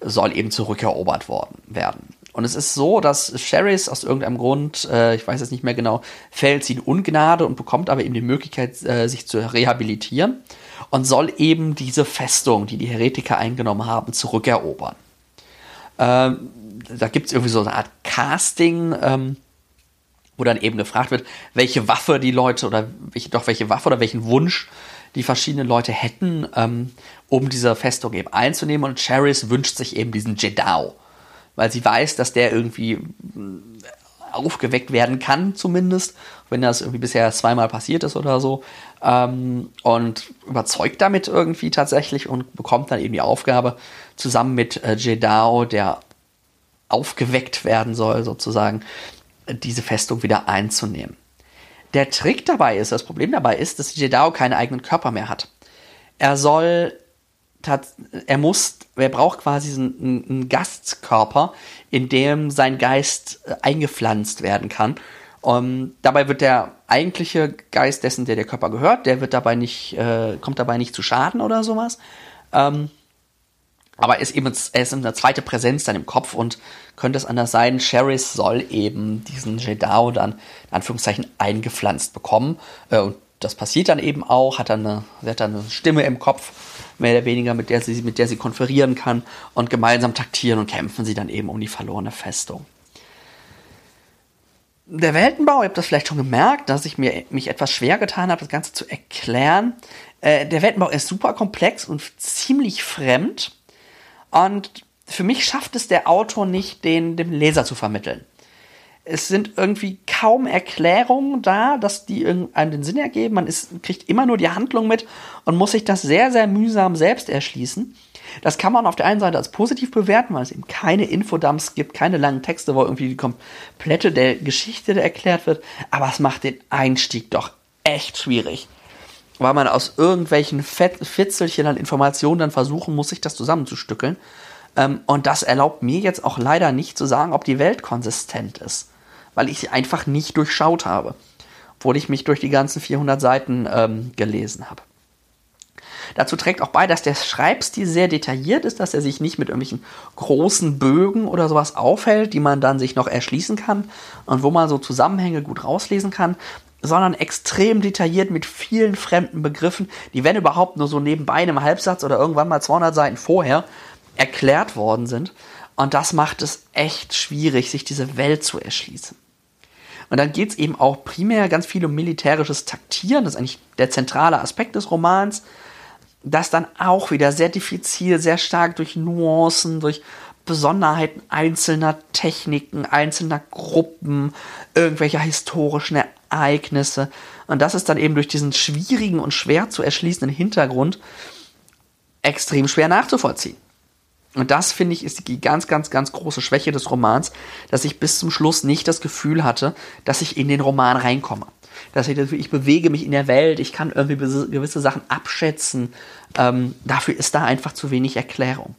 soll eben zurückerobert worden werden. Und es ist so, dass Sherris aus irgendeinem Grund, äh, ich weiß es nicht mehr genau, fällt sie in Ungnade und bekommt aber eben die Möglichkeit, äh, sich zu rehabilitieren und soll eben diese Festung, die die Heretiker eingenommen haben, zurückerobern. Ähm, da gibt es irgendwie so eine Art Casting, ähm, wo dann eben gefragt wird, welche Waffe die Leute oder welche, doch welche Waffe oder welchen Wunsch die verschiedenen Leute hätten, ähm, um diese Festung eben einzunehmen. Und Charis wünscht sich eben diesen Jedao, weil sie weiß, dass der irgendwie aufgeweckt werden kann, zumindest, wenn das irgendwie bisher zweimal passiert ist oder so. Ähm, und überzeugt damit irgendwie tatsächlich und bekommt dann eben die Aufgabe, zusammen mit äh, Jedao, der aufgeweckt werden soll, sozusagen, diese Festung wieder einzunehmen. Der Trick dabei ist, das Problem dabei ist, dass Jedao keinen eigenen Körper mehr hat. Er soll er muss, er braucht quasi einen, einen, Gastkörper, in dem sein Geist äh, eingepflanzt werden kann. Um, dabei wird der eigentliche Geist dessen, der der Körper gehört, der wird dabei nicht, äh, kommt dabei nicht zu Schaden oder sowas. Ähm, aber er ist eben er ist eine zweite Präsenz dann im Kopf und könnte es anders sein, Sheris soll eben diesen Jedao dann in Anführungszeichen eingepflanzt bekommen. Äh, und das passiert dann eben auch, hat dann eine, sie hat dann eine Stimme im Kopf, mehr oder weniger, mit der sie, mit der sie konferieren kann und gemeinsam taktieren und kämpfen sie dann eben um die verlorene Festung. Der Weltenbau, ihr habt das vielleicht schon gemerkt, dass ich mir, mich etwas schwer getan habe, das Ganze zu erklären. Äh, der Weltenbau ist super komplex und ziemlich fremd. Und für mich schafft es der Autor nicht, den dem Leser zu vermitteln es sind irgendwie kaum Erklärungen da, dass die einem den Sinn ergeben. Man ist, kriegt immer nur die Handlung mit und muss sich das sehr, sehr mühsam selbst erschließen. Das kann man auf der einen Seite als positiv bewerten, weil es eben keine Infodumps gibt, keine langen Texte, wo irgendwie die komplette der Geschichte erklärt wird. Aber es macht den Einstieg doch echt schwierig. Weil man aus irgendwelchen Fitzelchen an Informationen dann versuchen muss, sich das zusammenzustückeln. Ähm, und das erlaubt mir jetzt auch leider nicht zu sagen, ob die Welt konsistent ist weil ich sie einfach nicht durchschaut habe, obwohl ich mich durch die ganzen 400 Seiten ähm, gelesen habe. Dazu trägt auch bei, dass der Schreibstil sehr detailliert ist, dass er sich nicht mit irgendwelchen großen Bögen oder sowas aufhält, die man dann sich noch erschließen kann und wo man so Zusammenhänge gut rauslesen kann, sondern extrem detailliert mit vielen fremden Begriffen, die wenn überhaupt nur so nebenbei in einem Halbsatz oder irgendwann mal 200 Seiten vorher erklärt worden sind. Und das macht es echt schwierig, sich diese Welt zu erschließen. Und dann geht es eben auch primär ganz viel um militärisches Taktieren. Das ist eigentlich der zentrale Aspekt des Romans. das dann auch wieder sehr diffizil, sehr stark durch Nuancen, durch Besonderheiten einzelner Techniken, einzelner Gruppen, irgendwelcher historischen Ereignisse. Und das ist dann eben durch diesen schwierigen und schwer zu erschließenden Hintergrund extrem schwer nachzuvollziehen. Und das finde ich ist die ganz, ganz, ganz große Schwäche des Romans, dass ich bis zum Schluss nicht das Gefühl hatte, dass ich in den Roman reinkomme. Dass ich, ich bewege mich in der Welt, ich kann irgendwie gewisse Sachen abschätzen. Ähm, dafür ist da einfach zu wenig Erklärung.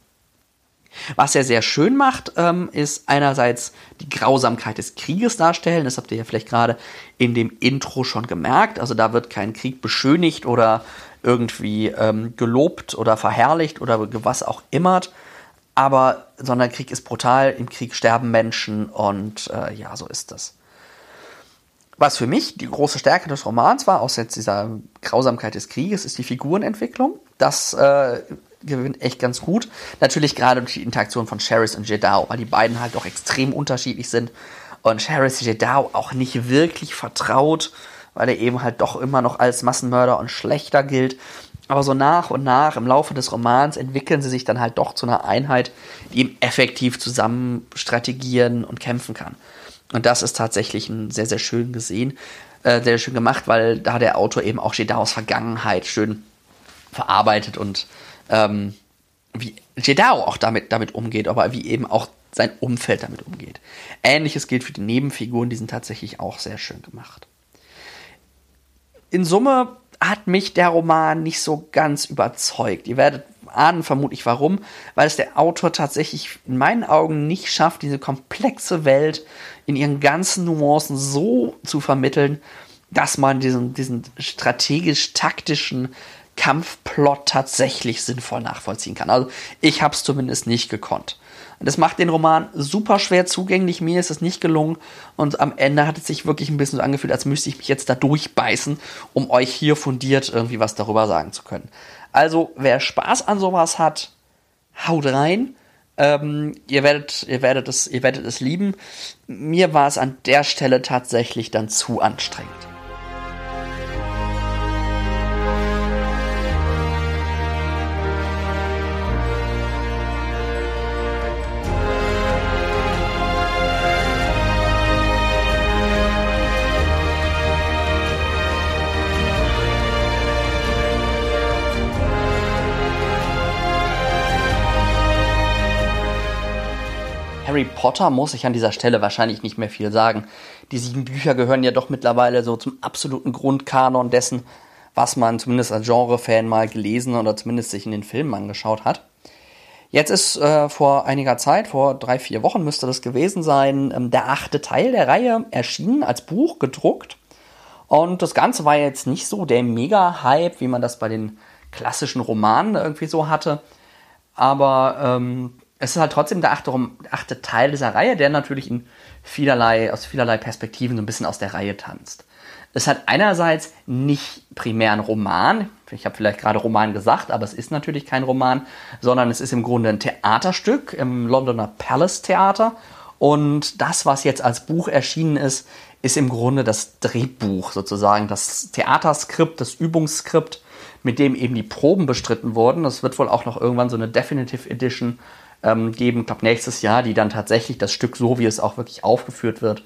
Was er sehr schön macht, ähm, ist einerseits die Grausamkeit des Krieges darstellen. Das habt ihr ja vielleicht gerade in dem Intro schon gemerkt. Also da wird kein Krieg beschönigt oder irgendwie ähm, gelobt oder verherrlicht oder was auch immer. Aber sondern Krieg ist brutal, im Krieg sterben Menschen und äh, ja, so ist das. Was für mich die große Stärke des Romans war, außer jetzt dieser Grausamkeit des Krieges, ist die Figurenentwicklung. Das äh, gewinnt echt ganz gut. Natürlich gerade durch die Interaktion von Sheris und Jedao, weil die beiden halt doch extrem unterschiedlich sind. Und Sheris Jedao auch nicht wirklich vertraut, weil er eben halt doch immer noch als Massenmörder und schlechter gilt. Aber so nach und nach im Laufe des Romans entwickeln sie sich dann halt doch zu einer Einheit, die eben effektiv zusammen strategieren und kämpfen kann. Und das ist tatsächlich ein sehr, sehr schön gesehen, äh, sehr schön gemacht, weil da der Autor eben auch Jedaos Vergangenheit schön verarbeitet und ähm, wie Jedao auch damit, damit umgeht, aber wie eben auch sein Umfeld damit umgeht. Ähnliches gilt für die Nebenfiguren, die sind tatsächlich auch sehr schön gemacht. In Summe hat mich der Roman nicht so ganz überzeugt. Ihr werdet ahnen vermutlich warum, weil es der Autor tatsächlich in meinen Augen nicht schafft, diese komplexe Welt in ihren ganzen Nuancen so zu vermitteln, dass man diesen, diesen strategisch-taktischen Kampfplot tatsächlich sinnvoll nachvollziehen kann. Also ich habe es zumindest nicht gekonnt. Das macht den Roman super schwer zugänglich. Mir ist es nicht gelungen. Und am Ende hat es sich wirklich ein bisschen so angefühlt, als müsste ich mich jetzt da durchbeißen, um euch hier fundiert irgendwie was darüber sagen zu können. Also, wer Spaß an sowas hat, haut rein. Ähm, ihr, werdet, ihr, werdet es, ihr werdet es lieben. Mir war es an der Stelle tatsächlich dann zu anstrengend. Harry Potter muss ich an dieser Stelle wahrscheinlich nicht mehr viel sagen. Die sieben Bücher gehören ja doch mittlerweile so zum absoluten Grundkanon dessen, was man zumindest als Genre-Fan mal gelesen oder zumindest sich in den Filmen angeschaut hat. Jetzt ist äh, vor einiger Zeit, vor drei, vier Wochen müsste das gewesen sein, ähm, der achte Teil der Reihe erschienen, als Buch gedruckt. Und das Ganze war jetzt nicht so der Mega-Hype, wie man das bei den klassischen Romanen irgendwie so hatte. Aber ähm, es ist halt trotzdem der achte, achte Teil dieser Reihe, der natürlich in vielerlei, aus vielerlei Perspektiven so ein bisschen aus der Reihe tanzt. Es hat einerseits nicht primär ein Roman, ich habe vielleicht gerade Roman gesagt, aber es ist natürlich kein Roman, sondern es ist im Grunde ein Theaterstück im Londoner Palace Theater. Und das, was jetzt als Buch erschienen ist, ist im Grunde das Drehbuch sozusagen, das Theaterskript, das Übungsskript, mit dem eben die Proben bestritten wurden. Es wird wohl auch noch irgendwann so eine Definitive Edition ähm, geben, glaube nächstes Jahr, die dann tatsächlich das Stück so, wie es auch wirklich aufgeführt wird,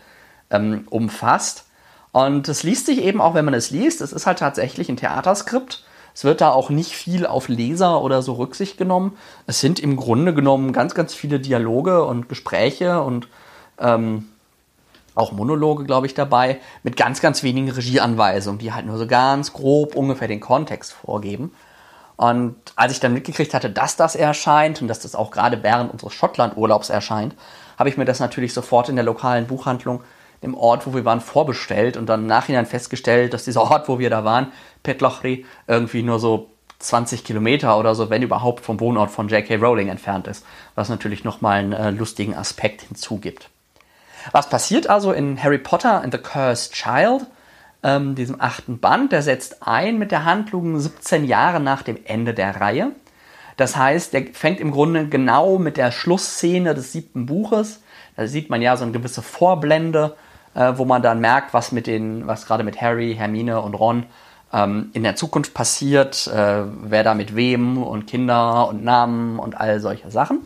ähm, umfasst. Und es liest sich eben auch, wenn man es liest, es ist halt tatsächlich ein Theaterskript. Es wird da auch nicht viel auf Leser oder so Rücksicht genommen. Es sind im Grunde genommen ganz, ganz viele Dialoge und Gespräche und ähm, auch Monologe, glaube ich, dabei, mit ganz, ganz wenigen Regieanweisungen, die halt nur so ganz grob ungefähr den Kontext vorgeben. Und als ich dann mitgekriegt hatte, dass das erscheint und dass das auch gerade während unseres Schottland-Urlaubs erscheint, habe ich mir das natürlich sofort in der lokalen Buchhandlung im Ort, wo wir waren, vorbestellt und dann im Nachhinein festgestellt, dass dieser Ort, wo wir da waren, Petlochri, irgendwie nur so 20 Kilometer oder so, wenn überhaupt, vom Wohnort von J.K. Rowling entfernt ist, was natürlich nochmal einen äh, lustigen Aspekt hinzugibt. Was passiert also in Harry Potter and the Cursed Child? Ähm, diesem achten Band. Der setzt ein mit der Handlung 17 Jahre nach dem Ende der Reihe. Das heißt, der fängt im Grunde genau mit der Schlussszene des siebten Buches. Da sieht man ja so eine gewisse Vorblende, äh, wo man dann merkt, was mit den, was gerade mit Harry, Hermine und Ron ähm, in der Zukunft passiert, äh, wer da mit wem und Kinder und Namen und all solche Sachen.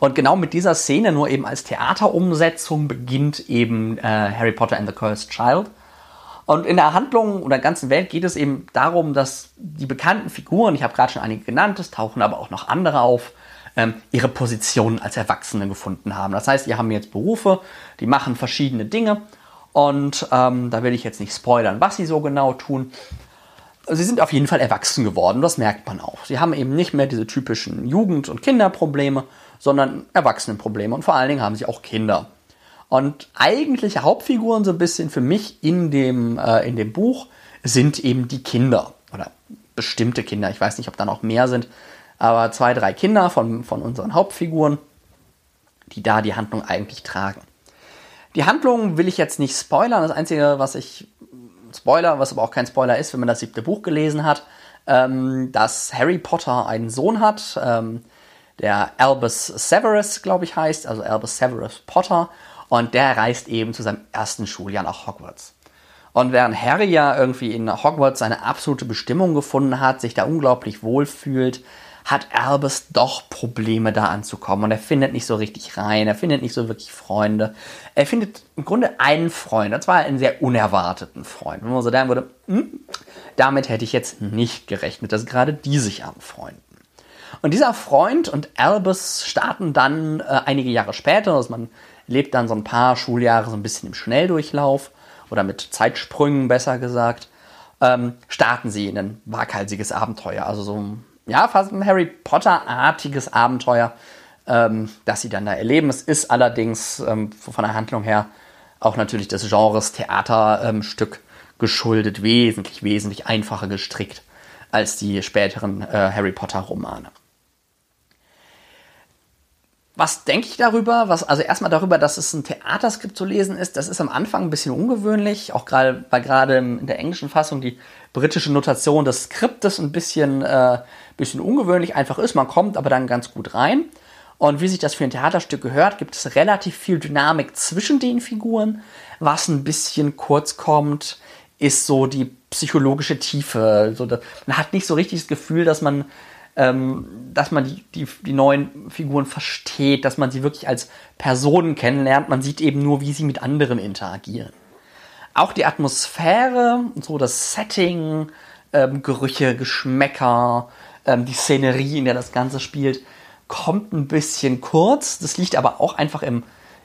Und genau mit dieser Szene, nur eben als Theaterumsetzung, beginnt eben äh, Harry Potter and the Cursed Child. Und in der Handlung oder der ganzen Welt geht es eben darum, dass die bekannten Figuren, ich habe gerade schon einige genannt, es tauchen aber auch noch andere auf, ähm, ihre Positionen als Erwachsene gefunden haben. Das heißt, die haben jetzt Berufe, die machen verschiedene Dinge und ähm, da will ich jetzt nicht spoilern, was sie so genau tun. Sie sind auf jeden Fall erwachsen geworden, das merkt man auch. Sie haben eben nicht mehr diese typischen Jugend- und Kinderprobleme, sondern Erwachsenenprobleme und vor allen Dingen haben sie auch Kinder. Und eigentliche Hauptfiguren so ein bisschen für mich in dem, äh, in dem Buch sind eben die Kinder oder bestimmte Kinder. Ich weiß nicht, ob da noch mehr sind, aber zwei, drei Kinder von, von unseren Hauptfiguren, die da die Handlung eigentlich tragen. Die Handlung will ich jetzt nicht spoilern. Das Einzige, was ich Spoiler, was aber auch kein Spoiler ist, wenn man das siebte Buch gelesen hat, ähm, dass Harry Potter einen Sohn hat, ähm, der Albus Severus, glaube ich, heißt, also Albus Severus Potter. Und der reist eben zu seinem ersten Schuljahr nach Hogwarts. Und während Harry ja irgendwie in Hogwarts seine absolute Bestimmung gefunden hat, sich da unglaublich wohl fühlt, hat Albus doch Probleme da anzukommen. Und er findet nicht so richtig rein, er findet nicht so wirklich Freunde. Er findet im Grunde einen Freund, und zwar einen sehr unerwarteten Freund. Wenn man so denken würde, hm, damit hätte ich jetzt nicht gerechnet, dass gerade die sich anfreunden. Und dieser Freund und Albus starten dann äh, einige Jahre später, also man lebt dann so ein paar Schuljahre so ein bisschen im Schnelldurchlauf oder mit Zeitsprüngen besser gesagt, ähm, starten sie in ein waghalsiges Abenteuer. Also so ja, fast ein Harry Potter-artiges Abenteuer, ähm, das sie dann da erleben. Es ist allerdings ähm, von der Handlung her auch natürlich des Genres Theaterstück ähm, geschuldet, wesentlich, wesentlich einfacher gestrickt als die späteren äh, Harry Potter-Romane. Was denke ich darüber? Was, also erstmal darüber, dass es ein Theaterskript zu lesen ist, das ist am Anfang ein bisschen ungewöhnlich, auch gerade, weil gerade in der englischen Fassung die britische Notation des Skriptes ein bisschen, äh, bisschen ungewöhnlich einfach ist. Man kommt aber dann ganz gut rein. Und wie sich das für ein Theaterstück gehört, gibt es relativ viel Dynamik zwischen den Figuren. Was ein bisschen kurz kommt, ist so die psychologische Tiefe. So, man hat nicht so richtig das Gefühl, dass man ähm, dass man die, die, die neuen Figuren versteht, dass man sie wirklich als Personen kennenlernt. Man sieht eben nur, wie sie mit anderen interagieren. Auch die Atmosphäre, so das Setting, ähm, Gerüche, Geschmäcker, ähm, die Szenerie, in der das Ganze spielt, kommt ein bisschen kurz. Das liegt aber auch einfach im,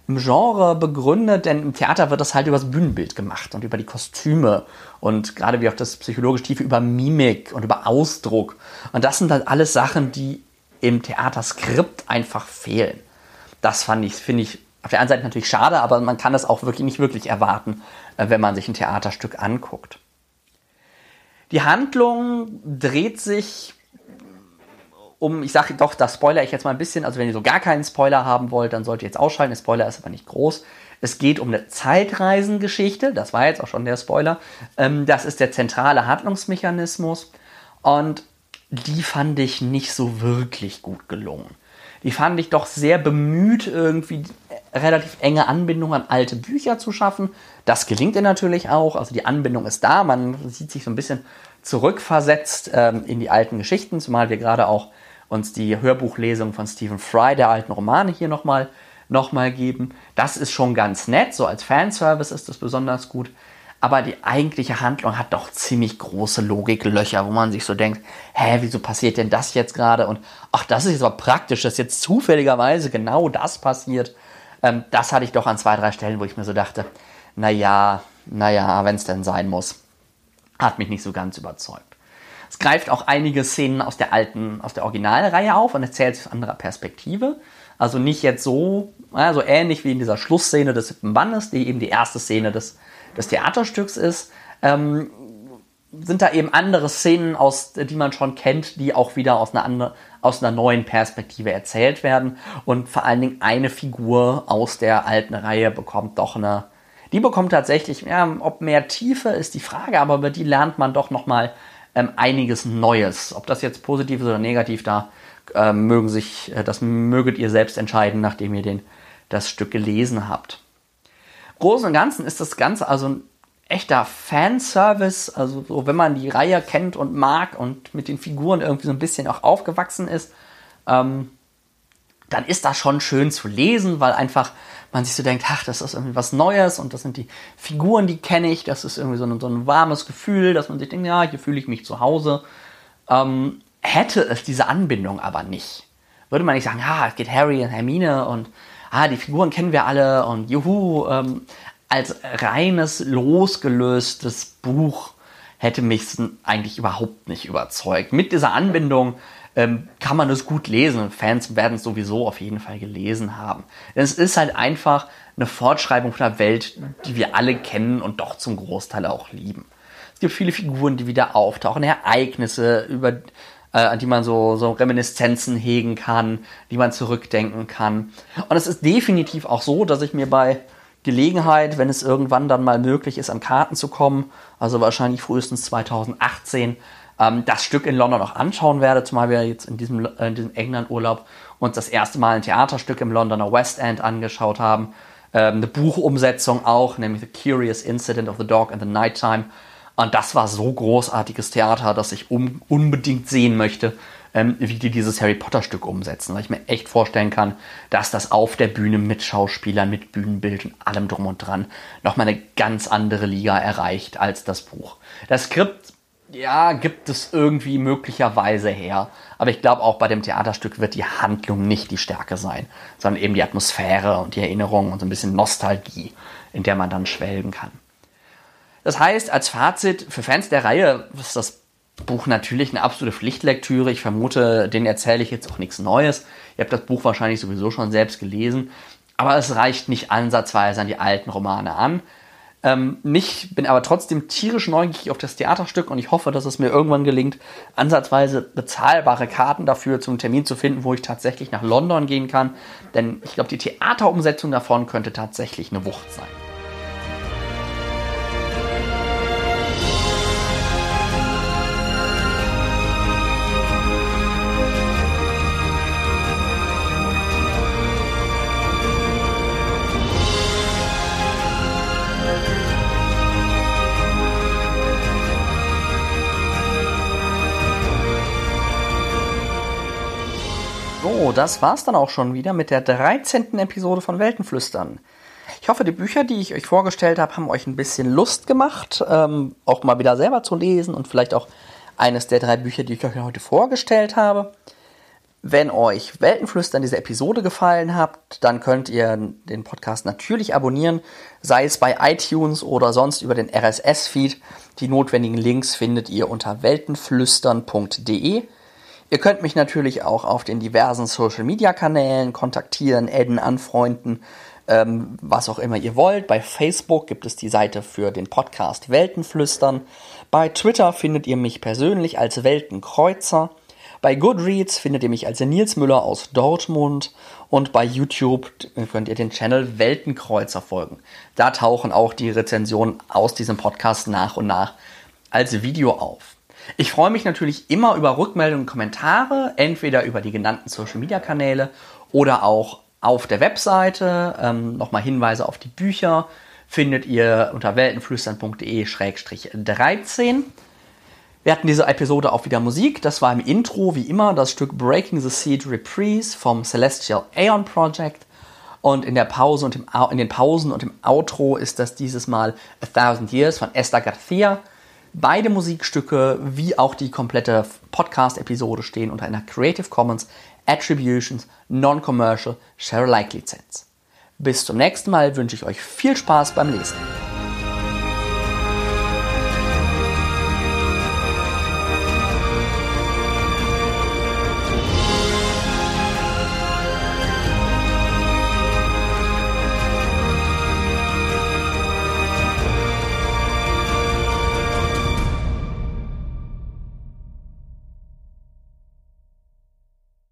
im Genre begründet, denn im Theater wird das halt über das Bühnenbild gemacht und über die Kostüme und gerade wie auch das psychologisch tiefe über Mimik und über Ausdruck. Und das sind halt alles Sachen, die im Theaterskript einfach fehlen. Das fand ich, finde ich auf der einen Seite natürlich schade, aber man kann das auch wirklich nicht wirklich erwarten, äh, wenn man sich ein Theaterstück anguckt. Die Handlung dreht sich um, ich sage doch, das spoiler ich jetzt mal ein bisschen. Also wenn ihr so gar keinen Spoiler haben wollt, dann solltet ihr jetzt ausschalten. Der Spoiler ist aber nicht groß. Es geht um eine Zeitreisengeschichte. Das war jetzt auch schon der Spoiler. Ähm, das ist der zentrale Handlungsmechanismus. Und die fand ich nicht so wirklich gut gelungen. Die fand ich doch sehr bemüht, irgendwie relativ enge Anbindung an alte Bücher zu schaffen. Das gelingt ihr natürlich auch. Also die Anbindung ist da. Man sieht sich so ein bisschen zurückversetzt ähm, in die alten Geschichten, zumal wir gerade auch uns die Hörbuchlesung von Stephen Fry der alten Romane hier nochmal noch mal geben. Das ist schon ganz nett, so als Fanservice ist das besonders gut. Aber die eigentliche Handlung hat doch ziemlich große Logiklöcher, wo man sich so denkt, hä, wieso passiert denn das jetzt gerade? Und ach, das ist jetzt aber praktisch, dass jetzt zufälligerweise genau das passiert. Ähm, das hatte ich doch an zwei, drei Stellen, wo ich mir so dachte, naja, naja, wenn es denn sein muss. Hat mich nicht so ganz überzeugt. Es greift auch einige Szenen aus der alten, aus der Originalreihe auf und erzählt sie aus anderer Perspektive. Also nicht jetzt so, also ähnlich wie in dieser Schlussszene des siebten Bandes, die eben die erste Szene des, des Theaterstücks ist. Ähm, sind da eben andere Szenen, aus, die man schon kennt, die auch wieder aus einer, andere, aus einer neuen Perspektive erzählt werden. Und vor allen Dingen eine Figur aus der alten Reihe bekommt doch eine, die bekommt tatsächlich, ja, ob mehr Tiefe ist die Frage, aber über die lernt man doch nochmal ähm, einiges Neues. Ob das jetzt positiv ist oder negativ, da äh, mögen sich, äh, das möget ihr selbst entscheiden, nachdem ihr den, das Stück gelesen habt. Großen und Ganzen ist das Ganze also ein echter Fanservice. Also so, wenn man die Reihe kennt und mag und mit den Figuren irgendwie so ein bisschen auch aufgewachsen ist, ähm, dann ist das schon schön zu lesen, weil einfach man sich so denkt, ach, das ist irgendwie was Neues und das sind die Figuren, die kenne ich, das ist irgendwie so ein, so ein warmes Gefühl, dass man sich denkt, ja, hier fühle ich mich zu Hause. Ähm, hätte es diese Anbindung aber nicht, würde man nicht sagen, ah, es geht Harry und Hermine und ah, die Figuren kennen wir alle und juhu, ähm, als reines, losgelöstes Buch hätte mich eigentlich überhaupt nicht überzeugt. Mit dieser Anbindung ähm, kann man es gut lesen. Fans werden es sowieso auf jeden Fall gelesen haben. Denn es ist halt einfach eine Fortschreibung von der Welt, die wir alle kennen und doch zum Großteil auch lieben. Es gibt viele Figuren, die wieder auftauchen, Ereignisse, über äh, an die man so, so Reminiszenzen hegen kann, die man zurückdenken kann. Und es ist definitiv auch so, dass ich mir bei Gelegenheit, wenn es irgendwann dann mal möglich ist, an Karten zu kommen, also wahrscheinlich frühestens 2018, ähm, das Stück in London auch anschauen werde, zumal wir jetzt in diesem, äh, in diesem England-Urlaub uns das erste Mal ein Theaterstück im Londoner West End angeschaut haben. Ähm, eine Buchumsetzung auch, nämlich The Curious Incident of the Dog in the Nighttime. Und das war so großartiges Theater, dass ich um, unbedingt sehen möchte, ähm, wie die dieses Harry Potter Stück umsetzen. Weil ich mir echt vorstellen kann, dass das auf der Bühne mit Schauspielern, mit Bühnenbild und allem drum und dran nochmal eine ganz andere Liga erreicht als das Buch. Das Skript ja, gibt es irgendwie möglicherweise her. Aber ich glaube, auch bei dem Theaterstück wird die Handlung nicht die Stärke sein, sondern eben die Atmosphäre und die Erinnerung und so ein bisschen Nostalgie, in der man dann schwelgen kann. Das heißt, als Fazit für Fans der Reihe ist das Buch natürlich eine absolute Pflichtlektüre. Ich vermute, denen erzähle ich jetzt auch nichts Neues. Ihr habt das Buch wahrscheinlich sowieso schon selbst gelesen. Aber es reicht nicht ansatzweise an die alten Romane an. Ähm, mich bin aber trotzdem tierisch neugierig auf das Theaterstück und ich hoffe, dass es mir irgendwann gelingt, ansatzweise bezahlbare Karten dafür zum Termin zu finden, wo ich tatsächlich nach London gehen kann. Denn ich glaube, die Theaterumsetzung davon könnte tatsächlich eine Wucht sein. Das war's dann auch schon wieder mit der 13. Episode von Weltenflüstern. Ich hoffe, die Bücher, die ich euch vorgestellt habe, haben euch ein bisschen Lust gemacht, ähm, auch mal wieder selber zu lesen und vielleicht auch eines der drei Bücher, die ich euch heute vorgestellt habe. Wenn euch Weltenflüstern diese Episode gefallen hat, dann könnt ihr den Podcast natürlich abonnieren, sei es bei iTunes oder sonst über den RSS-Feed. Die notwendigen Links findet ihr unter weltenflüstern.de. Ihr könnt mich natürlich auch auf den diversen Social Media Kanälen kontaktieren, adden, anfreunden, ähm, was auch immer ihr wollt. Bei Facebook gibt es die Seite für den Podcast Weltenflüstern. Bei Twitter findet ihr mich persönlich als Weltenkreuzer. Bei Goodreads findet ihr mich als Nils Müller aus Dortmund und bei YouTube könnt ihr den Channel Weltenkreuzer folgen. Da tauchen auch die Rezensionen aus diesem Podcast nach und nach als Video auf. Ich freue mich natürlich immer über Rückmeldungen und Kommentare, entweder über die genannten Social Media Kanäle oder auch auf der Webseite. Ähm, Nochmal Hinweise auf die Bücher findet ihr unter weltenflüstern.de-13. Wir hatten diese Episode auch wieder Musik. Das war im Intro wie immer das Stück Breaking the Seed Reprise vom Celestial Aeon Project. Und in der Pause und im, in den Pausen und im Outro ist das dieses Mal A Thousand Years von Esther Garcia. Beide Musikstücke wie auch die komplette Podcast-Episode stehen unter einer Creative Commons Attributions Non-Commercial Share-alike Lizenz. Bis zum nächsten Mal wünsche ich euch viel Spaß beim Lesen.